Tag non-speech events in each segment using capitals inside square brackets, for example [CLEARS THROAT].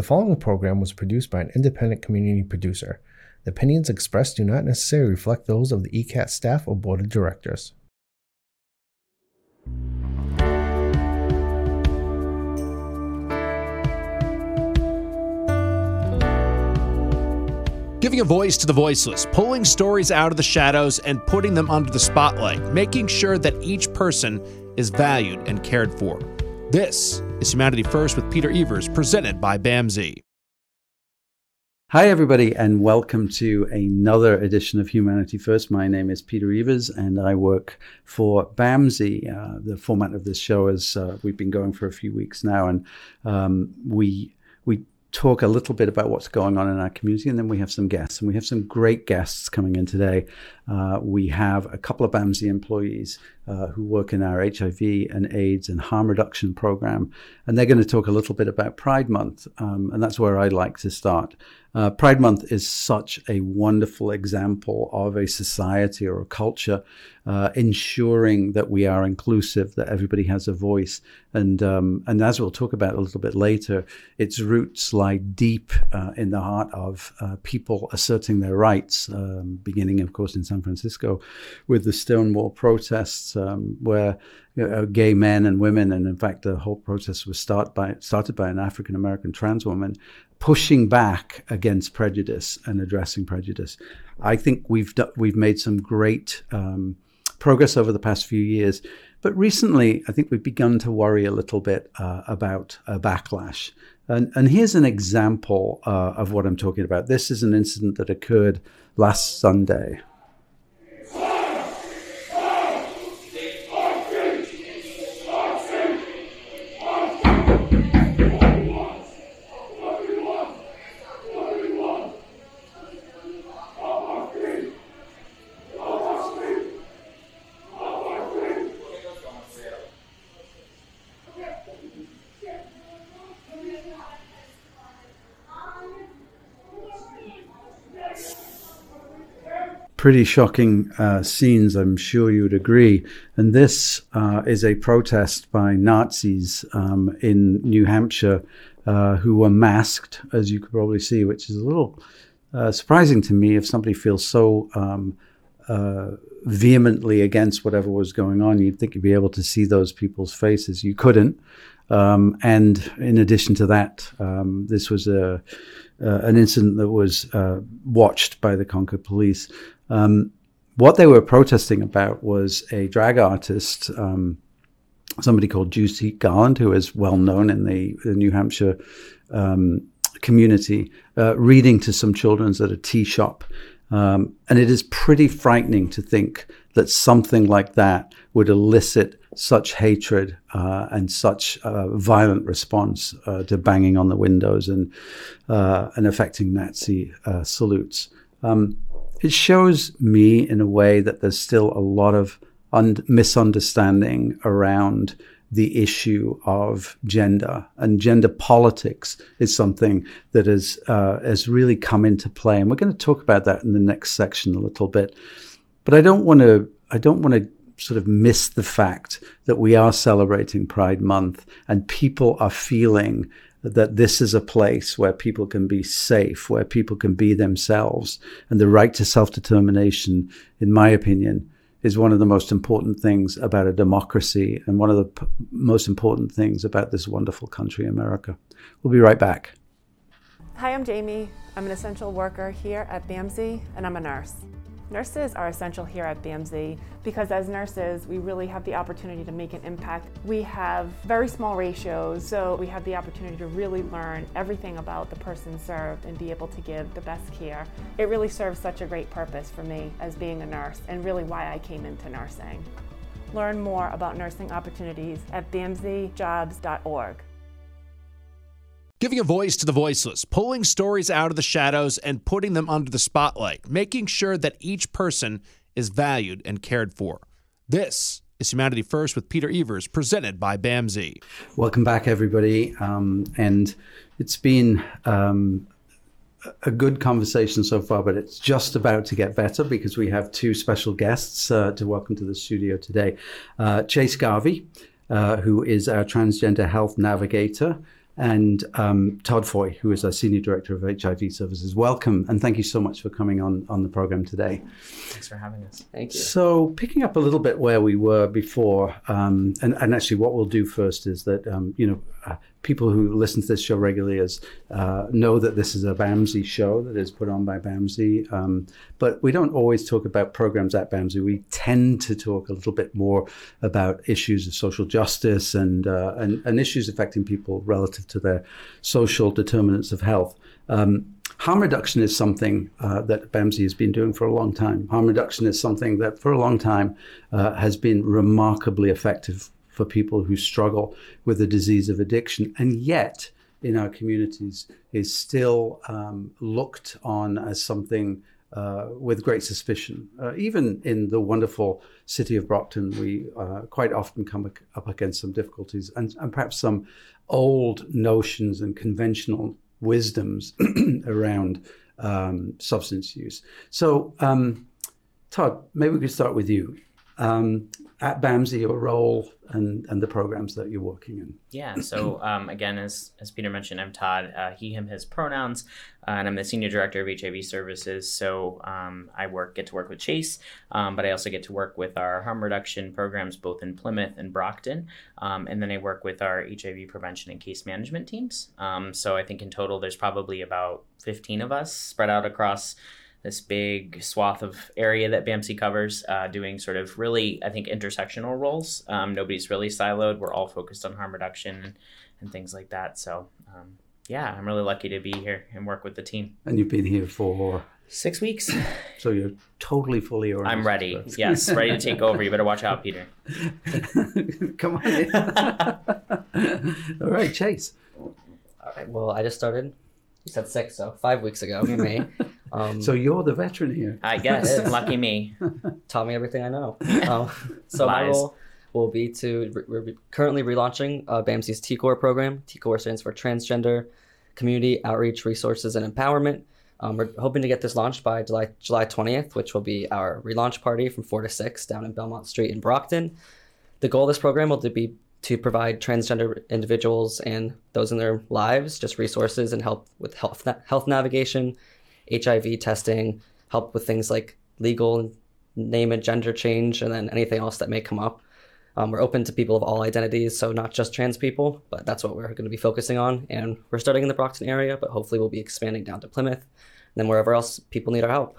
The following program was produced by an independent community producer. The opinions expressed do not necessarily reflect those of the ECAT staff or board of directors. Giving a voice to the voiceless, pulling stories out of the shadows and putting them under the spotlight, making sure that each person is valued and cared for. This is Humanity First with Peter Evers, presented by BAMSI. Hi, everybody, and welcome to another edition of Humanity First. My name is Peter Evers, and I work for BAMSI. Uh, the format of this show is uh, we've been going for a few weeks now, and um, we we talk a little bit about what's going on in our community, and then we have some guests. And we have some great guests coming in today. Uh, we have a couple of BAMSI employees uh, who work in our HIV and AIDS and harm reduction program, and they're going to talk a little bit about Pride Month, um, and that's where I'd like to start. Uh, Pride Month is such a wonderful example of a society or a culture uh, ensuring that we are inclusive, that everybody has a voice, and um, and as we'll talk about a little bit later, its roots lie deep uh, in the heart of uh, people asserting their rights, um, beginning, of course, in San Francisco with the Stonewall protests, um, where you know, gay men and women, and in fact, the whole protest was start by, started by an African American trans woman, pushing back against prejudice and addressing prejudice. I think we've do, we've made some great um, progress over the past few years, but recently I think we've begun to worry a little bit uh, about a backlash. And, and here's an example uh, of what I'm talking about. This is an incident that occurred last Sunday. Pretty shocking uh, scenes, I'm sure you'd agree. And this uh, is a protest by Nazis um, in New Hampshire uh, who were masked, as you could probably see, which is a little uh, surprising to me if somebody feels so. Um, uh, vehemently against whatever was going on, you'd think you'd be able to see those people's faces. You couldn't. Um, and in addition to that, um, this was a, uh, an incident that was uh, watched by the Concord police. Um, what they were protesting about was a drag artist, um, somebody called Juicy Garland, who is well known in the, the New Hampshire um, community, uh, reading to some children at a tea shop. Um, and it is pretty frightening to think that something like that would elicit such hatred uh, and such a violent response uh, to banging on the windows and uh, and affecting Nazi uh, salutes. Um, it shows me in a way that there's still a lot of un- misunderstanding around the issue of gender and gender politics is something that has uh, has really come into play, and we're going to talk about that in the next section a little bit. But I don't want to I don't want to sort of miss the fact that we are celebrating Pride Month and people are feeling that this is a place where people can be safe, where people can be themselves. And the right to self determination, in my opinion, is one of the most important things about a democracy and one of the p- most important things about this wonderful country, America. We'll be right back. Hi, I'm Jamie. I'm an essential worker here at BAMSI, and I'm a nurse. Nurses are essential here at BAMSI because as nurses, we really have the opportunity to make an impact. We have very small ratios, so we have the opportunity to really learn everything about the person served and be able to give the best care. It really serves such a great purpose for me as being a nurse and really why I came into nursing. Learn more about nursing opportunities at bamsijobs.org. Giving a voice to the voiceless, pulling stories out of the shadows and putting them under the spotlight, making sure that each person is valued and cared for. This is Humanity First with Peter Evers, presented by BAMSI. Welcome back, everybody. Um, and it's been um, a good conversation so far, but it's just about to get better because we have two special guests uh, to welcome to the studio today. Uh, Chase Garvey, uh, who is our transgender health navigator and um, Todd Foy, who is our Senior Director of HIV Services. Welcome, and thank you so much for coming on, on the program today. Thanks for having us. Thank you. So, picking up a little bit where we were before, um, and, and actually, what we'll do first is that, um, you know, uh, people who listen to this show regularly as, uh, know that this is a BAMSI show that is put on by BAMSI. Um, but we don't always talk about programs at BAMSI. We tend to talk a little bit more about issues of social justice and, uh, and, and, issues affecting people relative to their social determinants of health. Um, harm reduction is something uh, that BAMSI has been doing for a long time. Harm reduction is something that for a long time uh, has been remarkably effective for people who struggle with the disease of addiction, and yet in our communities is still um, looked on as something uh, with great suspicion. Uh, even in the wonderful city of Brockton, we uh, quite often come up against some difficulties and, and perhaps some old notions and conventional wisdoms [CLEARS THROAT] around um, substance use. So, um, Todd, maybe we could start with you. Um, at BAMSI, your role and, and the programs that you're working in. Yeah. So um, again, as, as Peter mentioned, I'm Todd. Uh, he, him, his pronouns, uh, and I'm the senior director of HIV services. So um, I work get to work with Chase, um, but I also get to work with our harm reduction programs both in Plymouth and Brockton, um, and then I work with our HIV prevention and case management teams. Um, so I think in total, there's probably about 15 of us spread out across this big swath of area that BAMSI covers, uh, doing sort of really, I think, intersectional roles. Um, nobody's really siloed. We're all focused on harm reduction and things like that. So, um, yeah, I'm really lucky to be here and work with the team. And you've been here for six weeks. So you're totally fully organized. I'm ready. yes, ready to take over. You better watch out, Peter. [LAUGHS] Come on. [LAUGHS] all right, Chase. All right. Well, I just started. You said six, so five weeks ago for me. [LAUGHS] Um, so you're the veteran here. I guess. [LAUGHS] Lucky me. Taught me everything I know. [LAUGHS] Um, so Lies. my role will be to we're currently relaunching uh, BAMSI's T-Core program. T-Core stands for Transgender Community Outreach Resources and Empowerment. Um, we're hoping to get this launched by July July 20th, which will be our relaunch party from 4 to 6 down in Belmont Street in Brockton. The goal of this program will be to provide transgender individuals and those in their lives just resources and help with health health navigation, HIV testing, help with things like legal name and gender change, and then anything else that may come up. Um, we're open to people of all identities, so not just trans people, but that's what we're going to be focusing on. And we're starting in the Brockton area, but hopefully we'll be expanding down to Plymouth and then wherever else people need our help.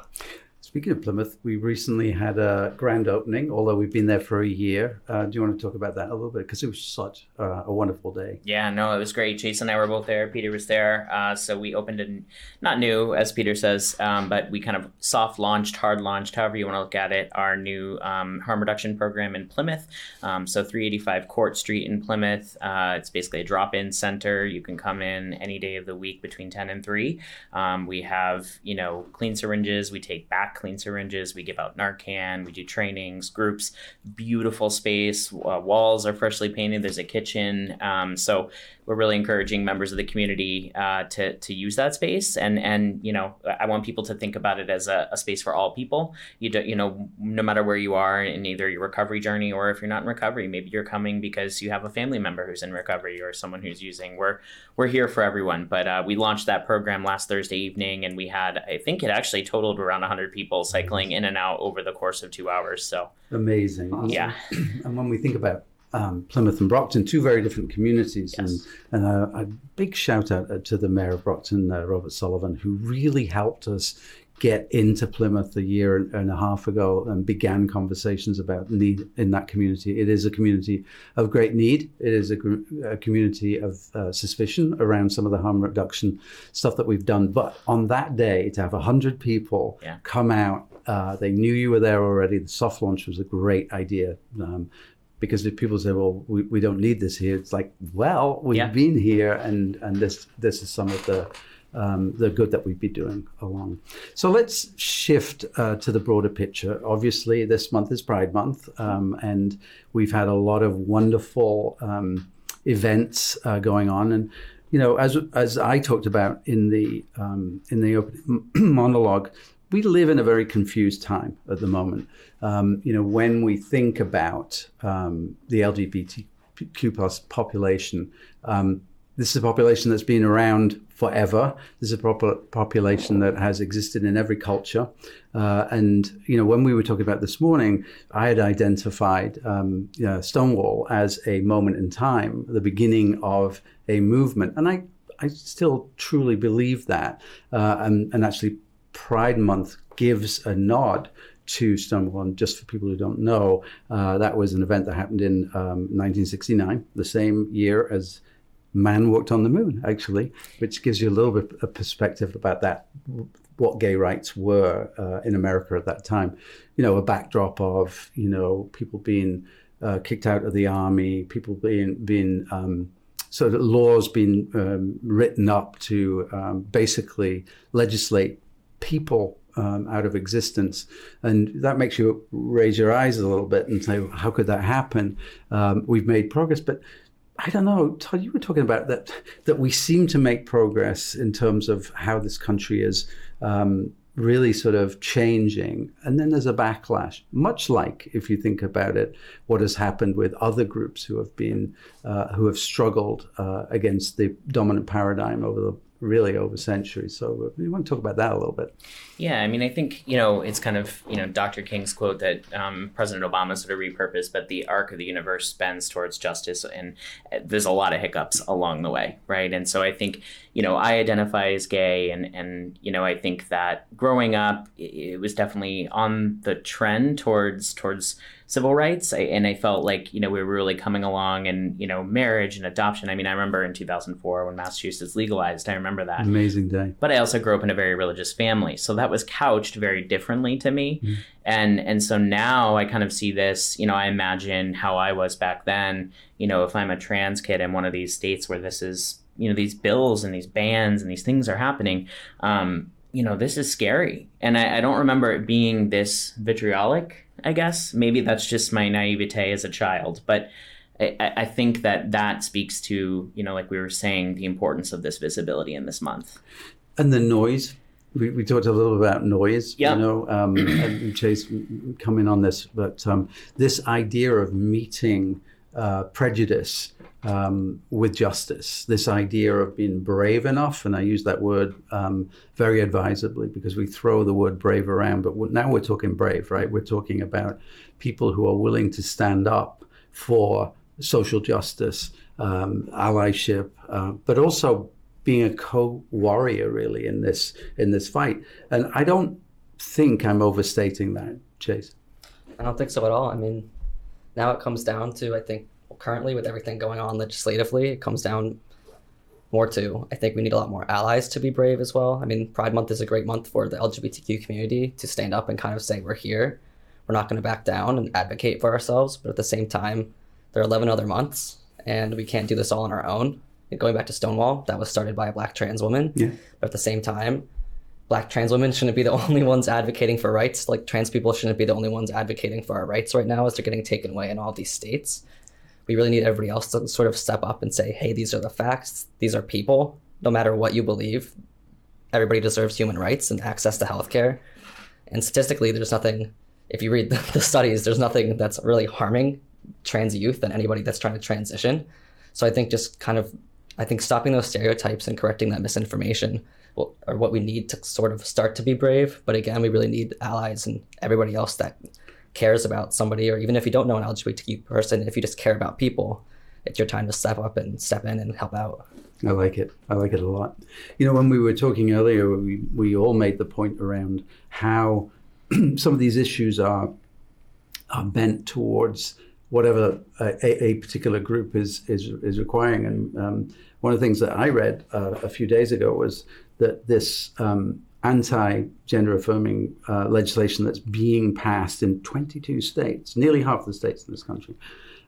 Speaking of Plymouth, we recently had a grand opening, although we've been there for a year. Uh, do you want to talk about that a little bit? Because it was such uh, a wonderful day. Yeah, no, it was great. Chase and I were both there. Peter was there. Uh, so we opened it, not new, as Peter says, um, but we kind of soft launched, hard launched, however you want to look at it, our new um, harm reduction program in Plymouth. Um, so 385 Court Street in Plymouth. Uh, it's basically a drop in center. You can come in any day of the week between 10 and 3. Um, we have, you know, clean syringes. We take back clean syringes. We give out Narcan. We do trainings, groups. Beautiful space. Uh, walls are freshly painted. There's a kitchen. Um, so we're really encouraging members of the community uh, to to use that space. And and you know, I want people to think about it as a, a space for all people. You do, you know, no matter where you are in either your recovery journey or if you're not in recovery, maybe you're coming because you have a family member who's in recovery or someone who's using. We're we're here for everyone. But uh, we launched that program last Thursday evening, and we had I think it actually totaled around 100 people cycling in and out over the course of two hours. So amazing. Awesome. Yeah. [CLEARS THROAT] and when we think about um, Plymouth and Brockton, two very different communities. Yes. And, and a, a, big shout out uh, to the mayor of Brockton, uh, Robert Sullivan, who really helped us get into Plymouth a year and a half ago and began conversations about need in that community. It is a community of great need. It is a, a community of uh, suspicion around some of the harm reduction stuff that we've done. But on that day, to have 100 people yeah. come out uh, they knew you were there already. The soft launch was a great idea. Um, because if people say, "Well, we, we don't need this here," it's like, "Well, we've yeah. been here, and and this this is some of the um, the good that we've been doing along." So let's shift uh, to the broader picture. Obviously, this month is Pride Month, um, and we've had a lot of wonderful um, events uh, going on, and you know, as as I talked about in the um, in the opening [CLEARS THROAT] monologue, we live in a very confused time at the moment. Um, you know, when we think about um, the LGBTQ plus population, um, this is a population that's been around forever. This is a pop- population that has existed in every culture. Uh, and, you know, when we were talking about this morning, I had identified um, you know, Stonewall as a moment in time, the beginning of a movement. And I, I still truly believe that. Uh, and, and actually, Pride Month gives a nod to Stonewall. And just for people who don't know, uh, that was an event that happened in um, 1969, the same year as man walked on the moon, actually, which gives you a little bit of perspective about that, what gay rights were uh, in America at that time. You know, a backdrop of, you know, people being uh, kicked out of the army, people being, being, um, so that laws being um, written up to um, basically legislate people um, out of existence. And that makes you raise your eyes a little bit and say, how could that happen? Um, we've made progress, but I don't know, Todd, you were talking about that, that we seem to make progress in terms of how this country is um, really sort of changing. And then there's a backlash, much like, if you think about it, what has happened with other groups who have been, uh, who have struggled uh, against the dominant paradigm over the really over centuries. So we want to talk about that a little bit. Yeah, I mean, I think you know it's kind of you know Dr. King's quote that um, President Obama sort of repurposed, but the arc of the universe bends towards justice, and uh, there's a lot of hiccups along the way, right? And so I think you know I identify as gay, and and you know I think that growing up, it was definitely on the trend towards towards civil rights. I, and I felt like, you know, we were really coming along and, you know, marriage and adoption. I mean, I remember in 2004 when Massachusetts legalized, I remember that. Amazing day. But I also grew up in a very religious family. So that was couched very differently to me. Mm. And, and so now I kind of see this, you know, I imagine how I was back then, you know, if I'm a trans kid in one of these states where this is, you know, these bills and these bans and these things are happening, um, you know, this is scary. And I, I don't remember it being this vitriolic I guess. Maybe that's just my naivete as a child, but I, I, think that that speaks to, you know, like we were saying, the importance of this visibility in this month. And the noise. We, we talked a little about noise, yep. you know, um, [CLEARS THROAT] and Chase come in on this, but um, this idea of meeting uh, prejudice um, with justice. This idea of being brave enough, and I use that word um, very advisedly because we throw the word brave around, but now we're talking brave, right? We're talking about people who are willing to stand up for social justice, um, allyship, uh, but also being a co-warrior really in this in this fight. And I don't think I'm overstating that, Chase. I don't think so at all. I mean, now it comes down to I think currently with everything going on legislatively, it comes down more to I think we need a lot more allies to be brave as well. I mean, Pride Month is a great month for the LGBTQ community to stand up and kind of say we're here. We're not going to back down and advocate for ourselves, but at the same time, there are 11 other months and we can't do this all on our own. And going back to Stonewall, that was started by a black trans woman. Yeah. But at the same time, black trans women shouldn't be the [LAUGHS] only ones advocating for rights. Like trans people shouldn't be the only ones advocating for our rights right now as they're getting taken away in all these states we really need everybody else to sort of step up and say, hey, these are the facts. These are people. No matter what you believe, everybody deserves human rights and access to healthcare. And statistically, there's nothing, if you read [LAUGHS] the studies, there's nothing that's really harming trans youth than anybody that's trying to transition. So I think just kind of, I think stopping those stereotypes and correcting that misinformation are what we need to sort of start to be brave. But again, we really need allies and everybody else that cares about somebody, or even if you don't know an LGBTQ person, if you just care about people, it's your time to step up and step in and help out. I like it. I like it a lot. You know, when we were talking earlier, we, we all made the point around how [CLEARS THROAT] some of these issues are, are bent towards whatever a, a, particular group is, is, is requiring. And um, one of the things that I read uh, a few days ago was that this um, anti gender affirming uh, legislation that's being passed in 22 states, nearly half the states in this country,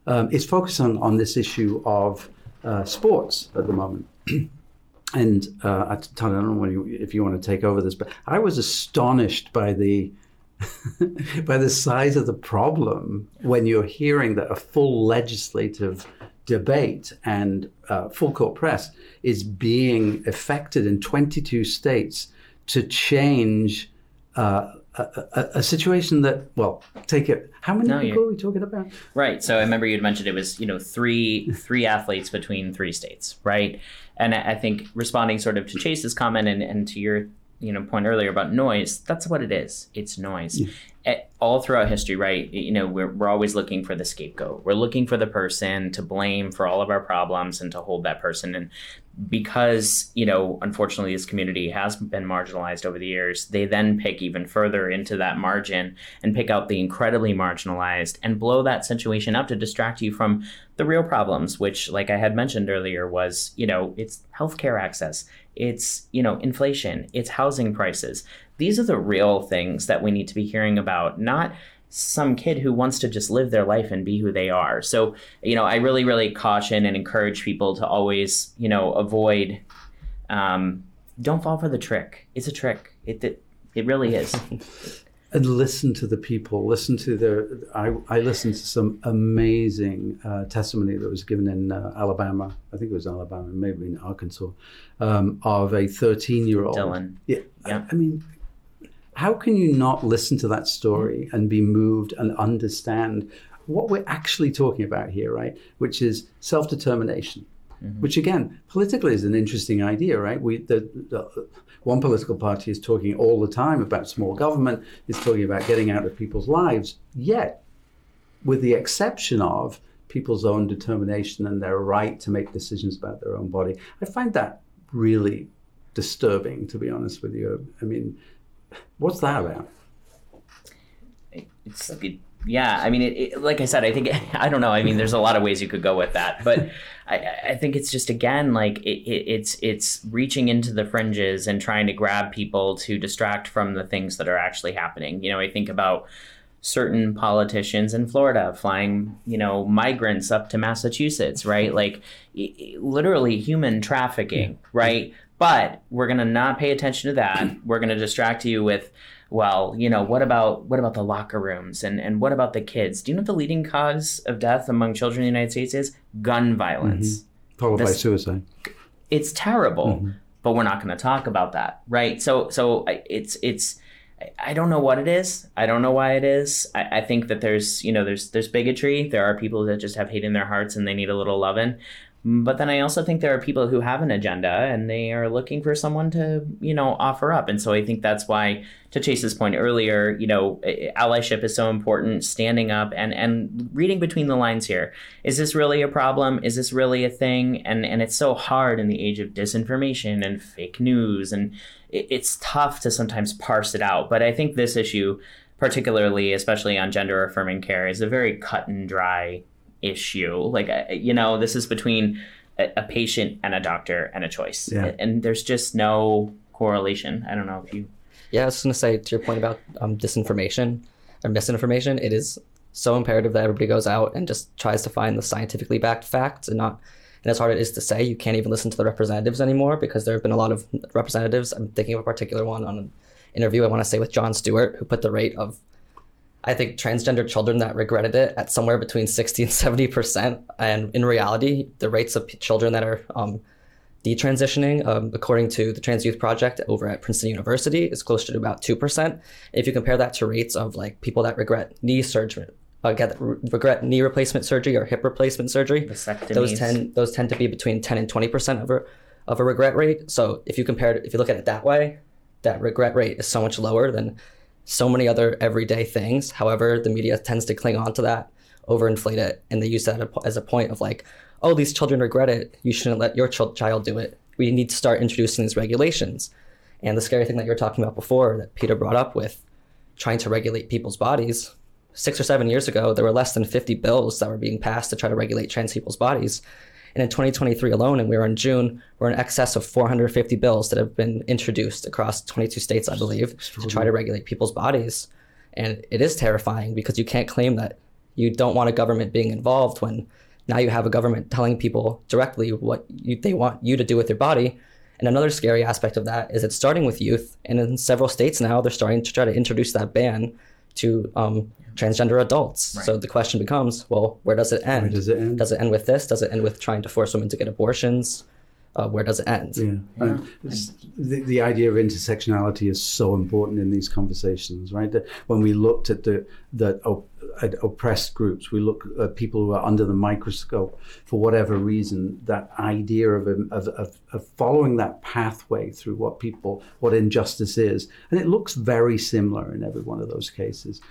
um, is focused on, on this issue of uh, sports at the moment. [CLEARS THROAT] and uh, I, don't know you, if you want to take over this, but I was astonished by the [LAUGHS] by the size of the problem when you're hearing that a full legislative debate and uh, full court press is being affected in 22 states to change uh, a, a, a situation that, well, take it. How many No, people are we talking about? Right. So I remember you'd mentioned it was, you know, three three athletes between three states, right? And I I think responding sort of to Chase's comment and, and to your, you know, point earlier about noise, that's what it is. It's noise. Eh, All throughout history, right? You know, we're, we're always looking for the scapegoat. We're looking for the person to blame for all of our problems and to hold that person. And because, you know, unfortunately, this community has been marginalized over the years, they then pick even further into that margin and pick out the incredibly marginalized and blow that situation up to distract you from the real problems, which, like I had mentioned earlier, was, you know, it's healthcare access, it's, you know, inflation, it's housing prices. These are the real things that we need to be hearing about, not some kid who wants to just live their life and be who they are. So, you know, I really, really caution and encourage people to always, you know, avoid, um, don't fall for the trick. It's a trick. It, it, it really is. [LAUGHS] and listen to the people. Listen to the. I, I listened to some amazing uh, testimony that was given in uh, Alabama. I think it was Alabama, maybe in Arkansas, um, of a 13 year old. Dylan. Yeah, Yeah. I mean, how can you not listen to that story mm. and be moved and understand what we're actually talking about here, right? Which is self determination. Mm-hmm. Which again, politically is an interesting idea, right? We the, the one political party is talking all the time about small government, is talking about getting out of people's lives. Yet, with the exception of people's own determination and their right to make decisions about their own body, I find that really disturbing, to be honest with you. I mean, what's that about? it's it, yeah i mean it, it, like i said i think [LAUGHS] i don't know i mean there's a lot of ways you could go with that but [LAUGHS] i i think it's just again like it, it, it's it's reaching into the fringes and trying to grab people to distract from the things that are actually happening you know i think about certain politicians in Florida flying, you know, migrants up to Massachusetts, right? Like literally human trafficking, right? But we're going to not pay attention to that. [CLEARS THROAT] We're going to distract you with well, you know, what about what about the locker rooms? And and what about the kids? Do you know what the leading cause of death among children in the United States is? Gun violence. Mm-hmm. Followed by suicide. it's terrible mm-hmm. but we're not going to talk about that right? So so it's it's I- i don't know what it is. I don't know why it is. I, I think that there's you know there's there's bigotry. There are people that just have hate in their hearts and they need a little loving but then i also think there are people who have an agenda and they are looking for someone to you know offer up. And so i think that's why to chase's point earlier you know allyship is so important standing up and and reading between the lines here. Is this really a problem? Is this really a thing? And and it's so hard in the age of disinformation and fake news. And it, it's tough to sometimes parse it out. But i think this issue particularly especially on gender affirming care is a very cut and dry issue like you know this is between a, a patient and a doctor and a choice Yeah. and there's just no correlation i don't know if you Yeah, I was going to say to your point about um, disinformation or misinformation, it is so imperative that everybody goes out and just tries to find the scientifically backed facts and not. And as hard it is to say, you can't even listen to the representatives anymore because there have been a lot of representatives. I'm thinking of a particular one on an interview I want to say with Jon Stewart, who put the rate of, I think, transgender children that regretted it at somewhere between 60 and 70 percent. And in reality, the rates of children that are um, detransitioning, um, according to the Trans Youth Project over at Princeton University, is closer to about 2%. If you compare that to rates of like people that regret knee surgery, uh, get regret knee replacement surgery or hip replacement surgery, those tend those tend to be between 10 and 20% of a, of a regret rate. So if you compare it, if you look at it that way, that regret rate is so much lower than so many other everyday things. However, the media tends to cling on to that, overinflate it, and they use that as a point of like, oh, these children regret it. You shouldn't let your chil- child do it. We need to start introducing these regulations. And the scary thing that you were talking about before, that Peter brought up with trying to regulate people's bodies. Six or seven years ago, there were less than 50 bills that were being passed to try to regulate trans people's bodies. And in 2023 alone, and we were in June, we're in excess of 450 bills that have been introduced across 22 states, I believe, to try to regulate people's bodies. And it is terrifying because you can't claim that you don't want a government being involved when now you have a government telling people directly what you, they want you to do with your body. And another scary aspect of that is it's starting with youth. And in several states now, they're starting to try to introduce that ban to um, transgender adults. So the question becomes, well, where does it end? does it end? Does it end with this? Does it end with trying to force women to get abortions? uh, where does it end? Yeah. And the, the idea of intersectionality is so important in these conversations, right? That when we looked at the, the op- at oppressed groups, we look at people who are under the microscope for whatever reason, that idea of, of, of, of following that pathway through what people, what injustice is. And it looks very similar in every one of those cases.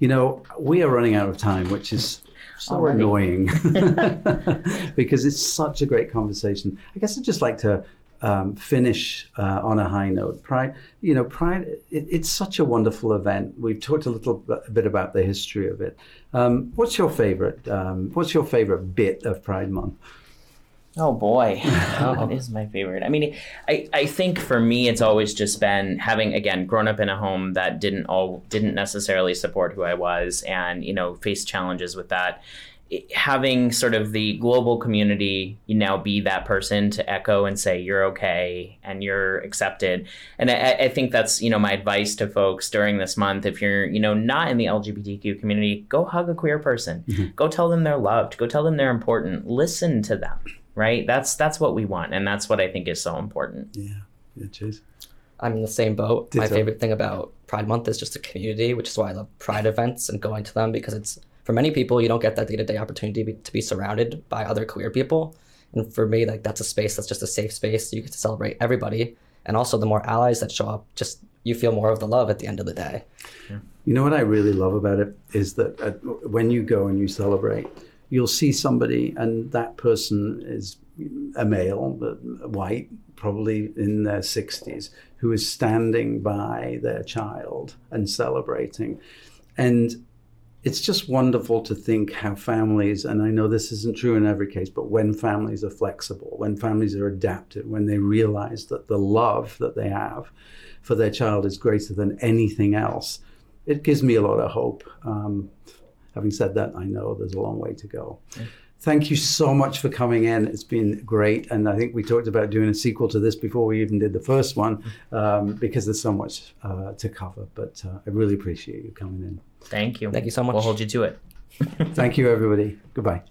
You know, we are running out of time, which is so Already. annoying [LAUGHS] [LAUGHS] because it's such a great conversation. I guess I'd just like to um, finish uh, on a high note. Pride, you know, Pride, it, it's such a wonderful event. We've talked a little bit about the history of it. Um, what's your favorite? Um, what's your favorite bit of Pride Month? Oh boy, [LAUGHS] [LAUGHS] that is my favorite. I mean, I, I think for me, it's always just been having again grown up in a home that didn't all didn't necessarily support who I was, and you know faced challenges with that. It- having sort of the global community, you now be that person to echo and say you're okay and you're accepted. And I, I think that's you know my advice to folks during this month. If you're you know not in the LGBTQ community, go hug a queer person. Mm-hmm. Go tell them they're loved. Go tell them they're important. Listen to them right that's that's what we want and that's what i think is so important Yeah, yeah, cheers. I'm in the same boat. My favorite thing about Pride Month is just the community, which is why I love Pride events and going to them because it's for many people you don't get that day to day opportunity to be, to be surrounded by other queer people, and for me like that's a space that's just a safe space. You get to celebrate everybody, and also the more allies that show up, just you feel more of the love at the end of the day. You know what I really love about it is that uh, when you go and you celebrate, you'll see somebody, and that person is a male, white, probably in their 60s, who is standing by their child and celebrating. And it's just wonderful to think how families, and I know this isn't true in every case, but when families are flexible, when families are adapted, when they realize that the love that they have for their child is greater than anything else, it gives me a lot of hope. Um, having said that, I know there's a long way to go. Thank you so much for coming in. It's been great. And I think we talked about doing a sequel to this before we even did the first one um, because there's so much uh, to cover. But uh, I really appreciate you coming in. thank you Thank you so much. we'll hold you to it Thank you, everybody. Goodbye.